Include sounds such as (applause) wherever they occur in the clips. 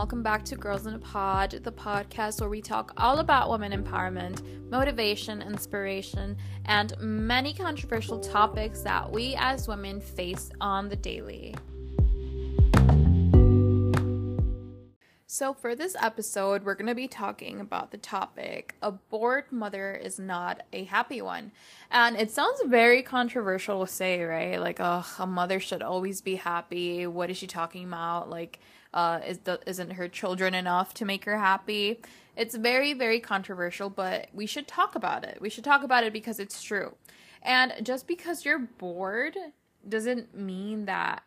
welcome back to Girls in a Pod, the podcast where we talk all about women empowerment, motivation, inspiration, and many controversial topics that we as women face on the daily. So, for this episode, we're going to be talking about the topic a bored mother is not a happy one. And it sounds very controversial to say, right? Like, oh, a mother should always be happy. What is she talking about? Like, uh, is the, isn't her children enough to make her happy? It's very, very controversial, but we should talk about it. We should talk about it because it's true. And just because you're bored doesn't mean that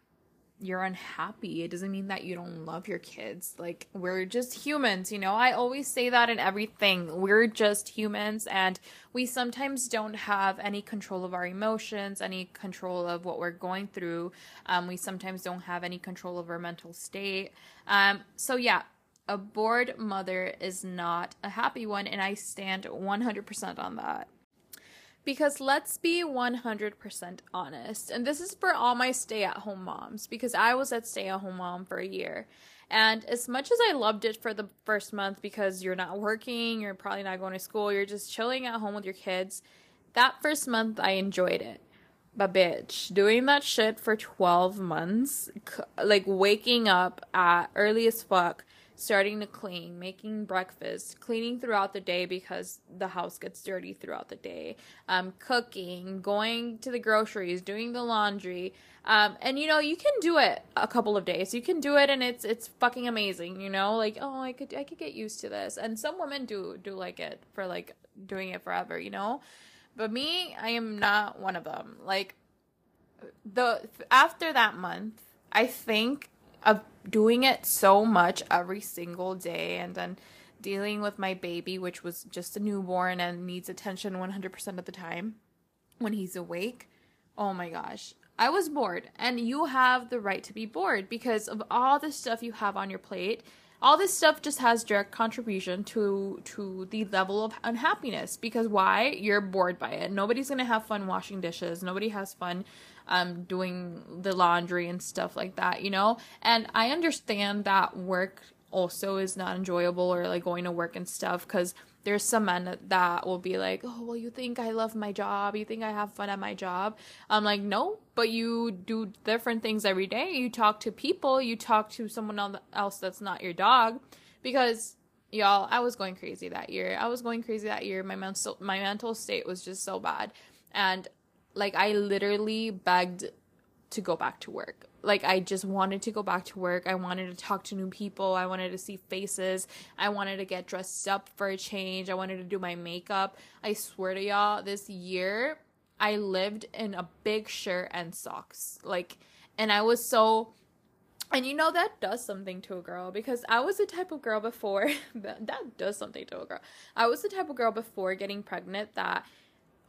you're unhappy. It doesn't mean that you don't love your kids. Like, we're just humans, you know? I always say that in everything. We're just humans, and we sometimes don't have any control of our emotions, any control of what we're going through. Um, we sometimes don't have any control of our mental state. Um, so, yeah, a bored mother is not a happy one, and I stand 100% on that. Because let's be 100% honest, and this is for all my stay at home moms, because I was at stay at home mom for a year. And as much as I loved it for the first month because you're not working, you're probably not going to school, you're just chilling at home with your kids, that first month I enjoyed it. But bitch, doing that shit for 12 months, like waking up at early as fuck, starting to clean, making breakfast, cleaning throughout the day because the house gets dirty throughout the day, um, cooking, going to the groceries, doing the laundry. Um, and you know, you can do it a couple of days. You can do it and it's it's fucking amazing, you know? Like, oh, I could I could get used to this. And some women do do like it for like doing it forever, you know? But me, I am not one of them. Like the after that month, I think of doing it so much every single day and then dealing with my baby, which was just a newborn and needs attention 100% of the time when he's awake. Oh my gosh. I was bored, and you have the right to be bored because of all the stuff you have on your plate. All this stuff just has direct contribution to to the level of unhappiness because why? You're bored by it. Nobody's going to have fun washing dishes. Nobody has fun um, doing the laundry and stuff like that, you know? And I understand that work also is not enjoyable or like going to work and stuff because there's some men that will be like, oh, well, you think I love my job? You think I have fun at my job? I'm like, no, but you do different things every day. You talk to people, you talk to someone else that's not your dog because y'all i was going crazy that year i was going crazy that year my mental my mental state was just so bad and like I literally begged to go back to work. Like I just wanted to go back to work. I wanted to talk to new people. I wanted to see faces. I wanted to get dressed up for a change. I wanted to do my makeup. I swear to y'all, this year I lived in a big shirt and socks. Like and I was so and you know that does something to a girl because I was the type of girl before (laughs) that does something to a girl. I was the type of girl before getting pregnant that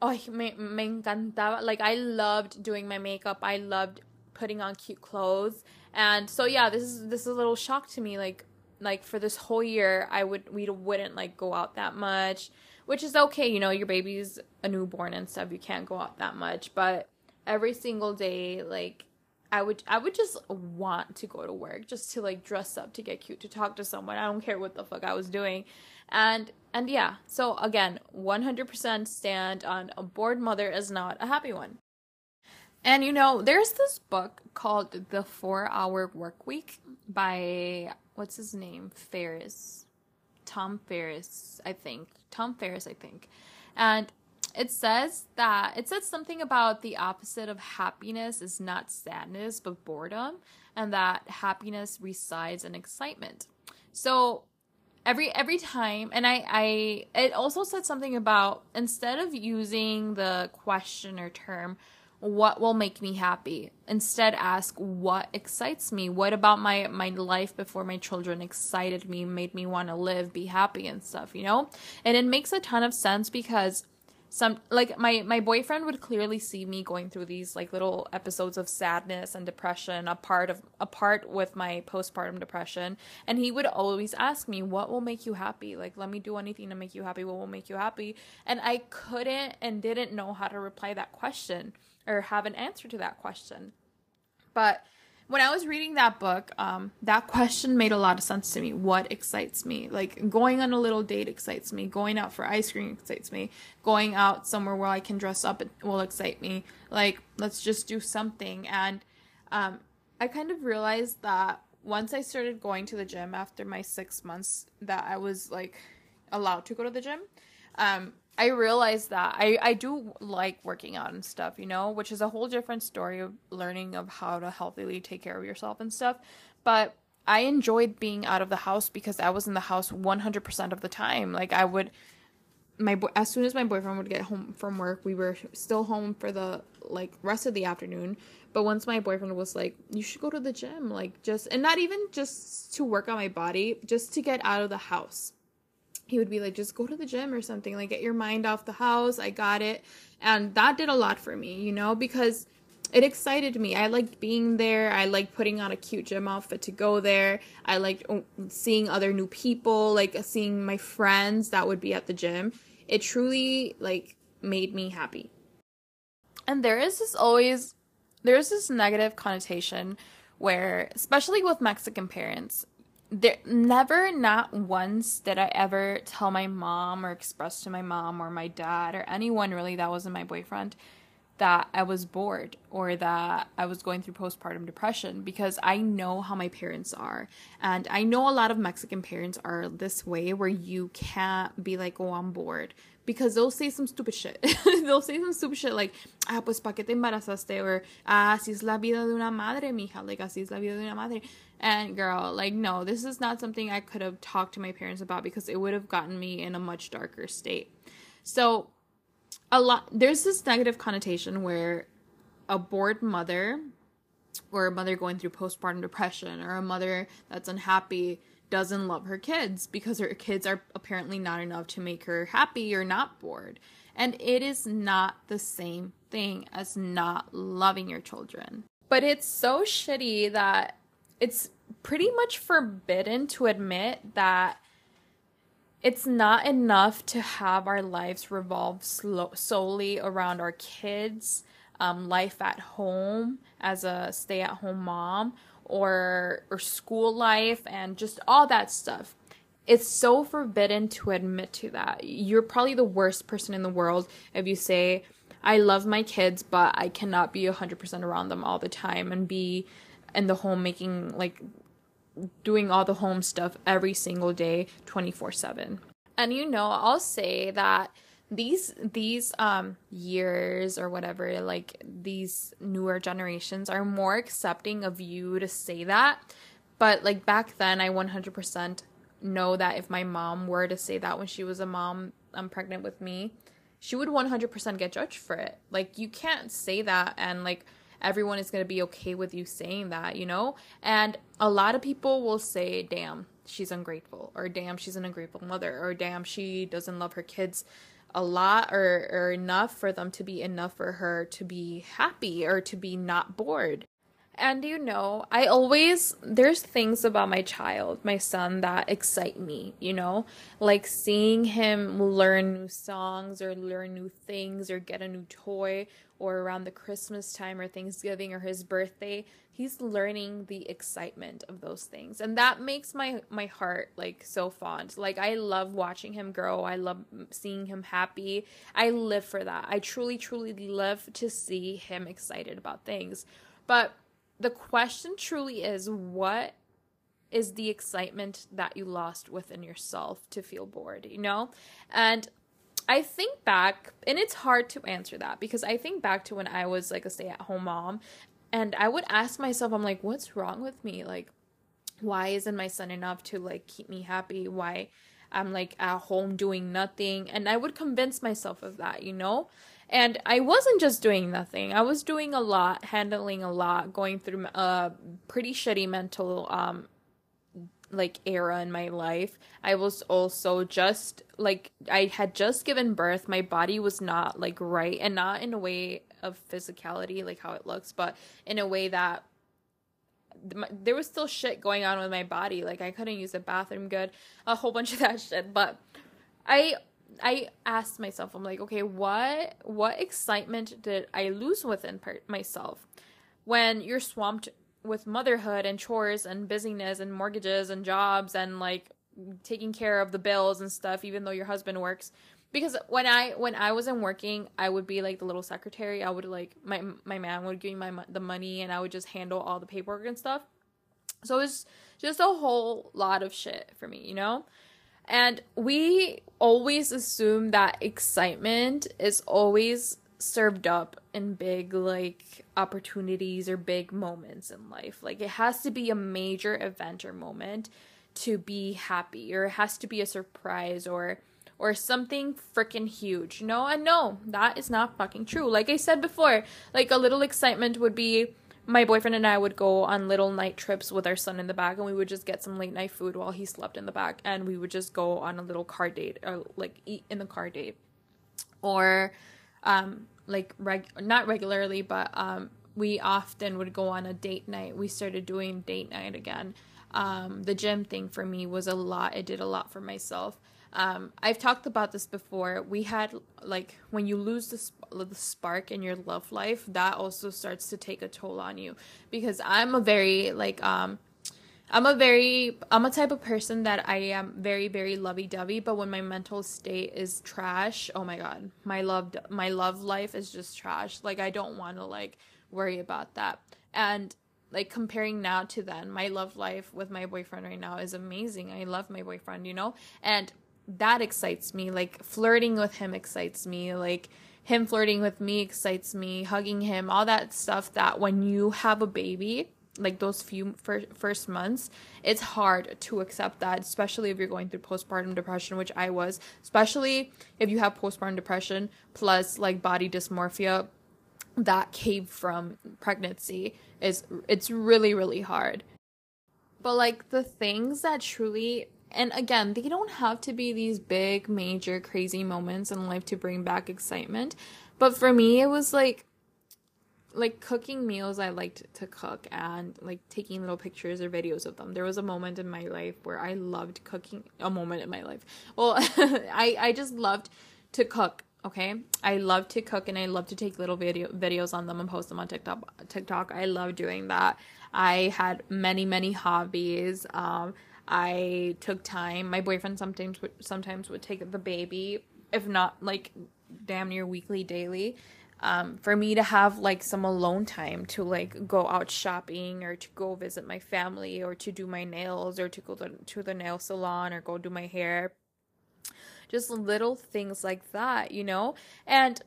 oh, me, me encantaba. Like, I loved doing my makeup. I loved putting on cute clothes. And so, yeah, this is, this is a little shock to me. Like, like for this whole year, I would, we wouldn't like go out that much, which is okay. You know, your baby's a newborn and stuff. You can't go out that much. But every single day, like, I would I would just want to go to work just to like dress up to get cute to talk to someone. I don't care what the fuck I was doing. And and yeah, so again, 100% stand on a bored mother is not a happy one. And you know, there's this book called The 4-Hour Work Week by what's his name? Ferriss Tom Ferriss I think. Tom Ferriss I think. And it says that it says something about the opposite of happiness is not sadness but boredom and that happiness resides in excitement. So every every time and I I it also said something about instead of using the question or term what will make me happy? Instead ask what excites me? What about my my life before my children excited me made me want to live be happy and stuff you know? And it makes a ton of sense because some like my my boyfriend would clearly see me going through these like little episodes of sadness and depression a part of a part with my postpartum depression and he would always ask me what will make you happy? Like let me do anything to make you happy. What will make you happy? And i couldn't and didn't know how to reply that question or have an answer to that question. But when I was reading that book, um, that question made a lot of sense to me. What excites me? Like going on a little date excites me. Going out for ice cream excites me. Going out somewhere where I can dress up will excite me. Like let's just do something. And um, I kind of realized that once I started going to the gym after my six months that I was like allowed to go to the gym, um, I realized that I, I do like working out and stuff, you know, which is a whole different story of learning of how to healthily take care of yourself and stuff. But I enjoyed being out of the house because I was in the house 100% of the time. Like I would my boy as soon as my boyfriend would get home from work, we were still home for the like rest of the afternoon. But once my boyfriend was like, "You should go to the gym," like just and not even just to work on my body, just to get out of the house he would be like, just go to the gym or something, like get your mind off the house. I got it. And that did a lot for me, you know, because it excited me. I liked being there. I liked putting on a cute gym outfit to go there. I liked oh, seeing other new people, like seeing my friends that would be at the gym. It truly like made me happy. And there is this always there's this negative connotation where especially with Mexican parents, there never not once did I ever tell my mom or express to my mom or my dad or anyone really that wasn't my boyfriend that I was bored or that I was going through postpartum depression because I know how my parents are. And I know a lot of Mexican parents are this way where you can't be like, oh, I'm bored. Because they'll say some stupid shit. (laughs) they'll say some stupid shit like, ah, pues pa qué te embarazaste? Or, ah, así es la vida de una madre, mija. Like, así es la vida de una madre. And girl, like, no, this is not something I could have talked to my parents about because it would have gotten me in a much darker state. So, a lot, there's this negative connotation where a bored mother or a mother going through postpartum depression or a mother that's unhappy doesn't love her kids because her kids are apparently not enough to make her happy or not bored. And it is not the same thing as not loving your children. But it's so shitty that it's pretty much forbidden to admit that it's not enough to have our lives revolve slo- solely around our kids, um, life at home as a stay at home mom, or or school life and just all that stuff. It's so forbidden to admit to that. You're probably the worst person in the world if you say, I love my kids, but I cannot be 100% around them all the time and be in the home making like doing all the home stuff every single day 24/7. And you know, I'll say that these these um years or whatever like these newer generations are more accepting of you to say that but like back then i 100% know that if my mom were to say that when she was a mom i'm pregnant with me she would 100% get judged for it like you can't say that and like everyone is going to be okay with you saying that, you know? And a lot of people will say, damn, she's ungrateful, or damn, she's an ungrateful mother, or damn, she doesn't love her kids a lot or, or enough for them to be enough for her to be happy or to be not bored. And you know, I always, there's things about my child, my son, that excite me, you know? Like seeing him learn new songs or learn new things or get a new toy or around the Christmas time or Thanksgiving or his birthday, he's learning the excitement of those things. And that makes my my heart like so fond. Like I love watching him grow. I love seeing him happy. I live for that. I truly truly live to see him excited about things. But the question truly is what is the excitement that you lost within yourself to feel bored, you know? And I think back, and it's hard to answer that because I think back to when I was like a stay at home mom, and I would ask myself, I'm like, what's wrong with me? Like, why isn't my son enough to like keep me happy? Why I'm like at home doing nothing? And I would convince myself of that, you know? And I wasn't just doing nothing. I was doing a lot, handling a lot, going through a pretty shitty mental um like era in my life. I was also just like I had just given birth. My body was not like right and not in a way of physicality like how it looks, but in a way that there was still shit going on with my body. Like I couldn't use the bathroom good, a whole bunch of that shit. But I I asked myself, I'm like, okay, what what excitement did I lose within part myself when you're swamped with motherhood and chores and busyness and mortgages and jobs and like taking care of the bills and stuff even though your husband works because when I when I wasn't working, I would be like the little secretary. I would like my my man would give me my the money, and I would just handle all the paperwork and stuff. So it's just a whole lot of shit for me, you know. And we always assume that excitement is always served up in big like opportunities or big moments in life. Like it has to be a major event or moment to be happy, or it has to be a surprise or or something freaking huge. No, and no, that is not fucking true. Like I said before, like a little excitement would be my boyfriend and I would go on little night trips with our son in the back and we would just get some late night food while he slept in the back and we would just go on a little car date or like eat in the car date. Or um like reg not regularly but um we often would go on a date night. We started doing date night again. Um the gym thing for me was a lot. It did a lot for myself. Um, I've talked about this before. We had like when you lose the, sp- the spark in your love life, that also starts to take a toll on you. Because I'm a very like um, I'm a very I'm a type of person that I am very very lovey dovey. But when my mental state is trash, oh my god, my love my love life is just trash. Like I don't want to like worry about that. And like comparing now to then, my love life with my boyfriend right now is amazing. I love my boyfriend, you know, and that excites me. Like flirting with him excites me. Like him flirting with me excites me. Hugging him, all that stuff that when you have a baby, like those few fir- first months, it's hard to accept that, especially if you're going through postpartum depression, which I was, especially if you have postpartum depression plus like body dysmorphia that came from pregnancy is it's really really hard. But like the things that truly and again, they don't have to be these big, major, crazy moments in life to bring back excitement. But for me, it was like like cooking meals I liked to cook and like taking little pictures or videos of them. There was a moment in my life where I loved cooking a moment in my life. Well, (laughs) I I just loved to cook, okay? I love to cook and I love to take little video videos on them and post them on TikTok TikTok. I love doing that. I had many many hobbies. Um I took time. My boyfriend sometimes would, sometimes would take the baby, if not like damn near weekly, daily. Um, for me to have like some alone time to like go out shopping or to go visit my family or to do my nails or to go to, to the nail salon or go do my hair just little things like that you know and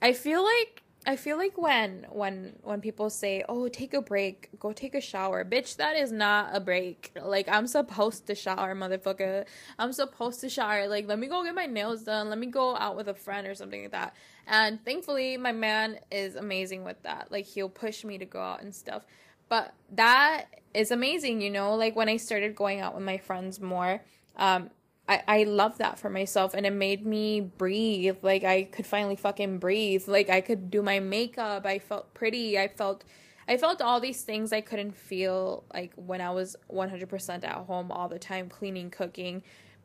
i feel like I feel like when when when people say, "Oh, take a break, go take a shower," bitch, that is not a break. Like I'm supposed to shower, motherfucker. I'm supposed to shower. Like let me go get my nails done. Let me go out with a friend or something like that. And thankfully, my man is amazing with that. Like he'll push me to go out and stuff. But that is amazing, you know. Like when I started going out with my friends more, um, I, I love that for myself and it made me breathe. Like I could finally fucking breathe. Like I could do my makeup. I felt pretty. I felt I felt all these things I couldn't feel like when I was 100% at home all the time cleaning, cooking,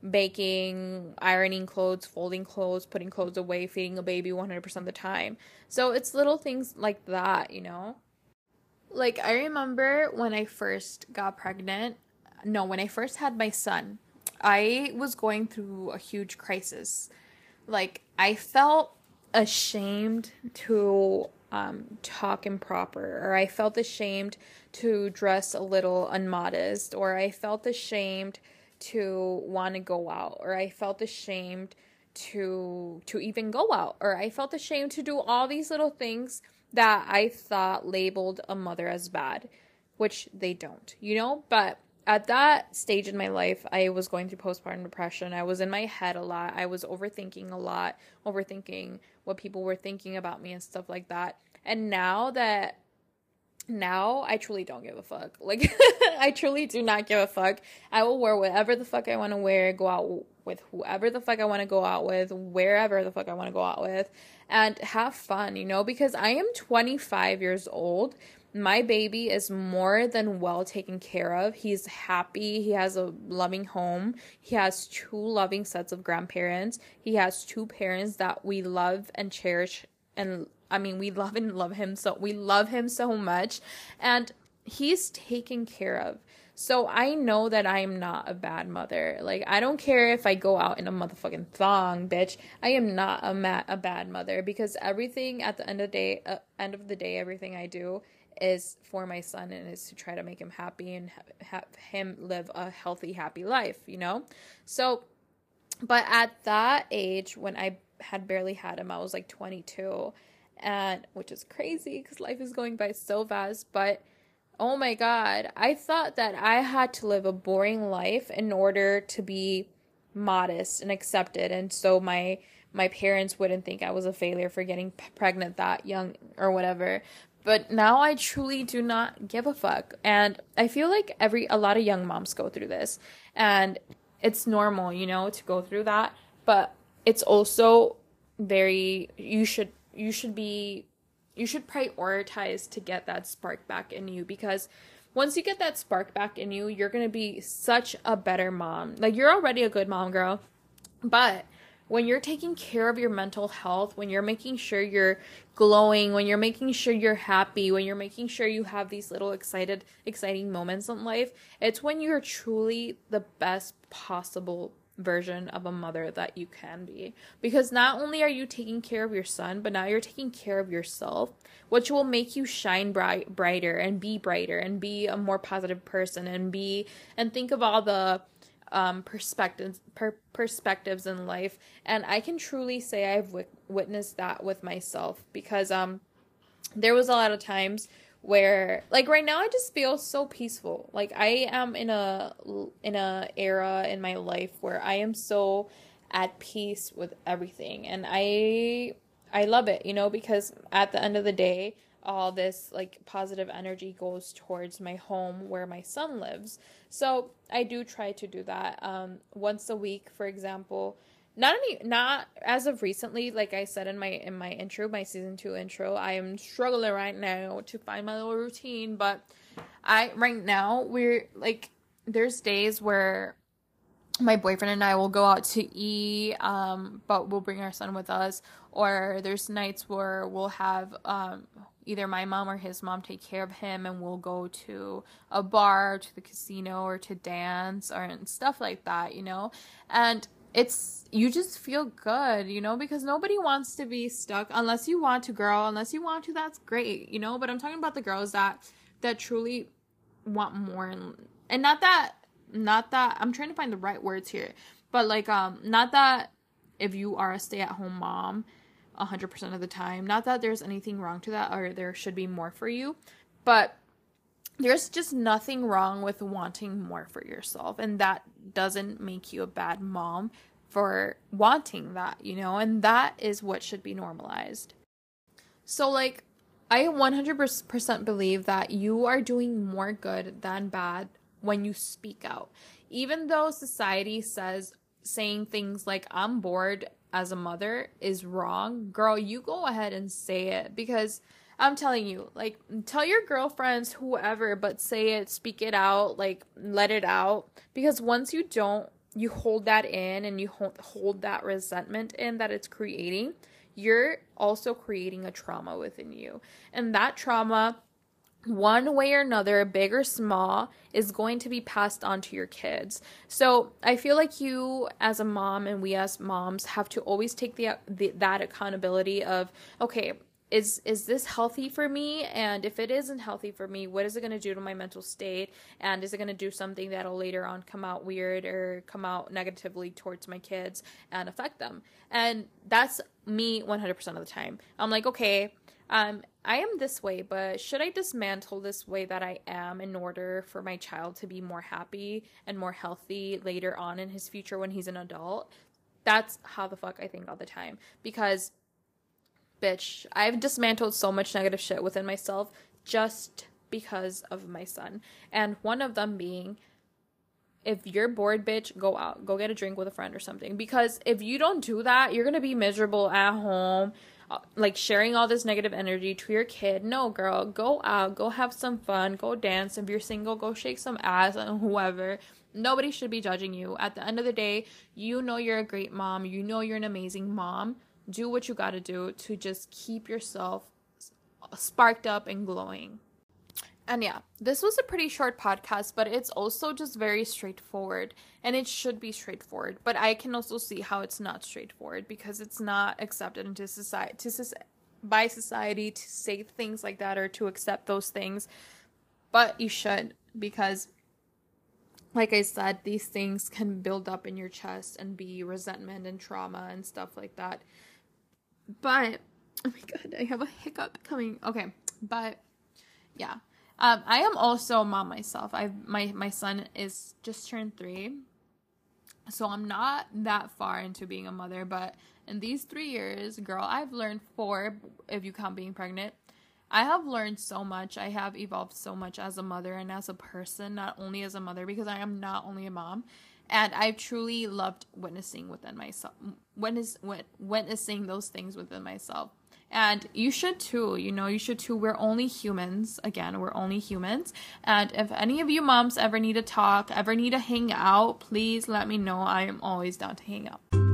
baking, ironing clothes, folding clothes, putting clothes away, feeding a baby 100% of the time. So it's little things like that, you know? Like I remember when I first got pregnant, no, when I first had my son, I was going through a huge crisis. Like I felt ashamed to um, talk improper, or I felt ashamed to dress a little unmodest, or I felt ashamed to want to go out, or I felt ashamed to to even go out, or I felt ashamed to do all these little things that I thought labeled a mother as bad, which they don't, you know. But at that stage in my life, I was going through postpartum depression. I was in my head a lot. I was overthinking a lot, overthinking what people were thinking about me and stuff like that. And now that now I truly don't give a fuck. (laughs) Like I truly do not give a fuck. I will wear whatever the fuck I want to wear, go out with whoever the fuck I want to go out with, wherever the fuck I want to go out with, and have fun, you know, because I am 25 years old my baby is more than well taken care of. He's happy. He has a loving home. He has two loving sets of grandparents. He has two parents that we love and cherish and I mean, we love and love him so we love him so much. And he's taken care of. So I know that I am not a bad mother. Like I don't care if I go out in a motherfucking thong, bitch. I am not a ma- a bad mother because everything at the end of the day, uh, end of the day, everything I do is for my son and is to try to make him happy and have, him live a healthy, happy life. You know, so. But at that age, when I had barely had him, I was like 22, and which is crazy because life is going by so fast. But oh my god, I thought that I had to live a boring life in order to be modest and accepted and so my my parents wouldn't think I was a failure for getting p- pregnant that young or whatever. But now I truly do not give a fuck. And I feel like every a lot of young moms go through this and it's normal, you know, to go through that, but it's also very you should you should be you should prioritize to get that spark back in you because once you get that spark back in you, you're going to be such a better mom. Like you're already a good mom, girl. But when you're taking care of your mental health, when you're making sure you're glowing, when you're making sure you're happy, when you're making sure you have these little excited exciting moments in life, it's when you're truly the best possible version of a mother that you can be. Because not only are you taking care of your son, but now you're taking care of yourself, which will make you shine bright, brighter and be brighter and be a more positive person and be and think of all the um, perspectives per- perspectives in life. And I can truly say I've w- witnessed that with myself because um, there was a lot of times where like right now I just feel so peaceful. Like I am in a in a era in my life where I am so at peace with everything and I I love it, you know, because at the end of the day, all this like positive energy goes towards my home where my son lives. So, I do try to do that um once a week, for example, not any not as of recently like i said in my in my intro my season two intro i am struggling right now to find my little routine but i right now we're like there's days where my boyfriend and i will go out to eat um but we'll bring our son with us or there's nights where we'll have um either my mom or his mom take care of him and we'll go to a bar to the casino or to dance or and stuff like that you know? And it's you just feel good, you know, because nobody wants to be stuck. Unless you want to girl, unless you want to that's great, you know, but I'm talking about the girls that that truly want more and, and not that not that I'm trying to find the right words here, but like um not that if you are a stay-at-home mom 100% of the time, not that there's anything wrong to that or there should be more for you, but there's just nothing wrong with wanting more for yourself and that doesn't make you a bad mom for wanting that you know and that is what should be normalized. So like i 100% believe that you are doing more good than bad when you speak out. Even though society says saying things like i'm bored as a mother is wrong girl you go ahead and say it because I'm telling you, like, tell your girlfriends, whoever, but say it, speak it out, like, let it out. Because once you don't, you hold that in and you hold, that resentment in that it's creating, you're also creating a trauma within you. And that trauma, one way or another, big or small, is going to be passed on to your kids. So I feel like you, as a mom, and we as moms, have to always take the, the that accountability of, okay, is is this healthy for me? And if it isn't healthy for me what is it going to do to my mental state? And is it going to do something that'll later on come out weird or come out negatively towards my kids and affect them? And that's me 100% of the time. I'm like okay um i am this way but should i dismantle this way that i am in order for my child to be more happy and more healthy later on in his future when he's an adult that's how the fuck i think all the time because bitch, I've dismantled so much negative shit within myself just because of my son. And one of them being if you're bored, bitch, go out. Go get a drink with a friend or something. Because if you don't do that, you're to be miserable at home, like sharing all this negative energy to your kid. No, girl, go out, go have some fun, go dance. If you're single, go shake some ass and (laughs) whoever. Nobody should be judging you. At the end of the day, you know you're a great mom. You know you're an amazing mom do what you got to do to just keep yourself sparked up and glowing. And yeah, this was a pretty short podcast, but it's also just very straightforward. And it should be straightforward. But I can also see how it's not straightforward because it's not accepted into society to by society to say things like that or to accept those things. But you should because like I said, these things can build up in your chest and be resentment and trauma and stuff like that. But oh my god, I have a hiccup coming. Okay, but yeah, um, I am also a mom myself. I my my son is just turned three, so I'm not that far into being a mother. But in these three years, girl, I've learned four if you count being pregnant. I have learned so much. I have evolved so much as a mother and as a person, not only as a mother because I am not only a mom, and I've truly loved witnessing within myself, witness, witnessing those things within myself. And you should too, you know, you should too. We're only humans. Again, we're only humans. And if any of you moms ever need to talk, ever need to hang out, please let me know. I am always down to hang out.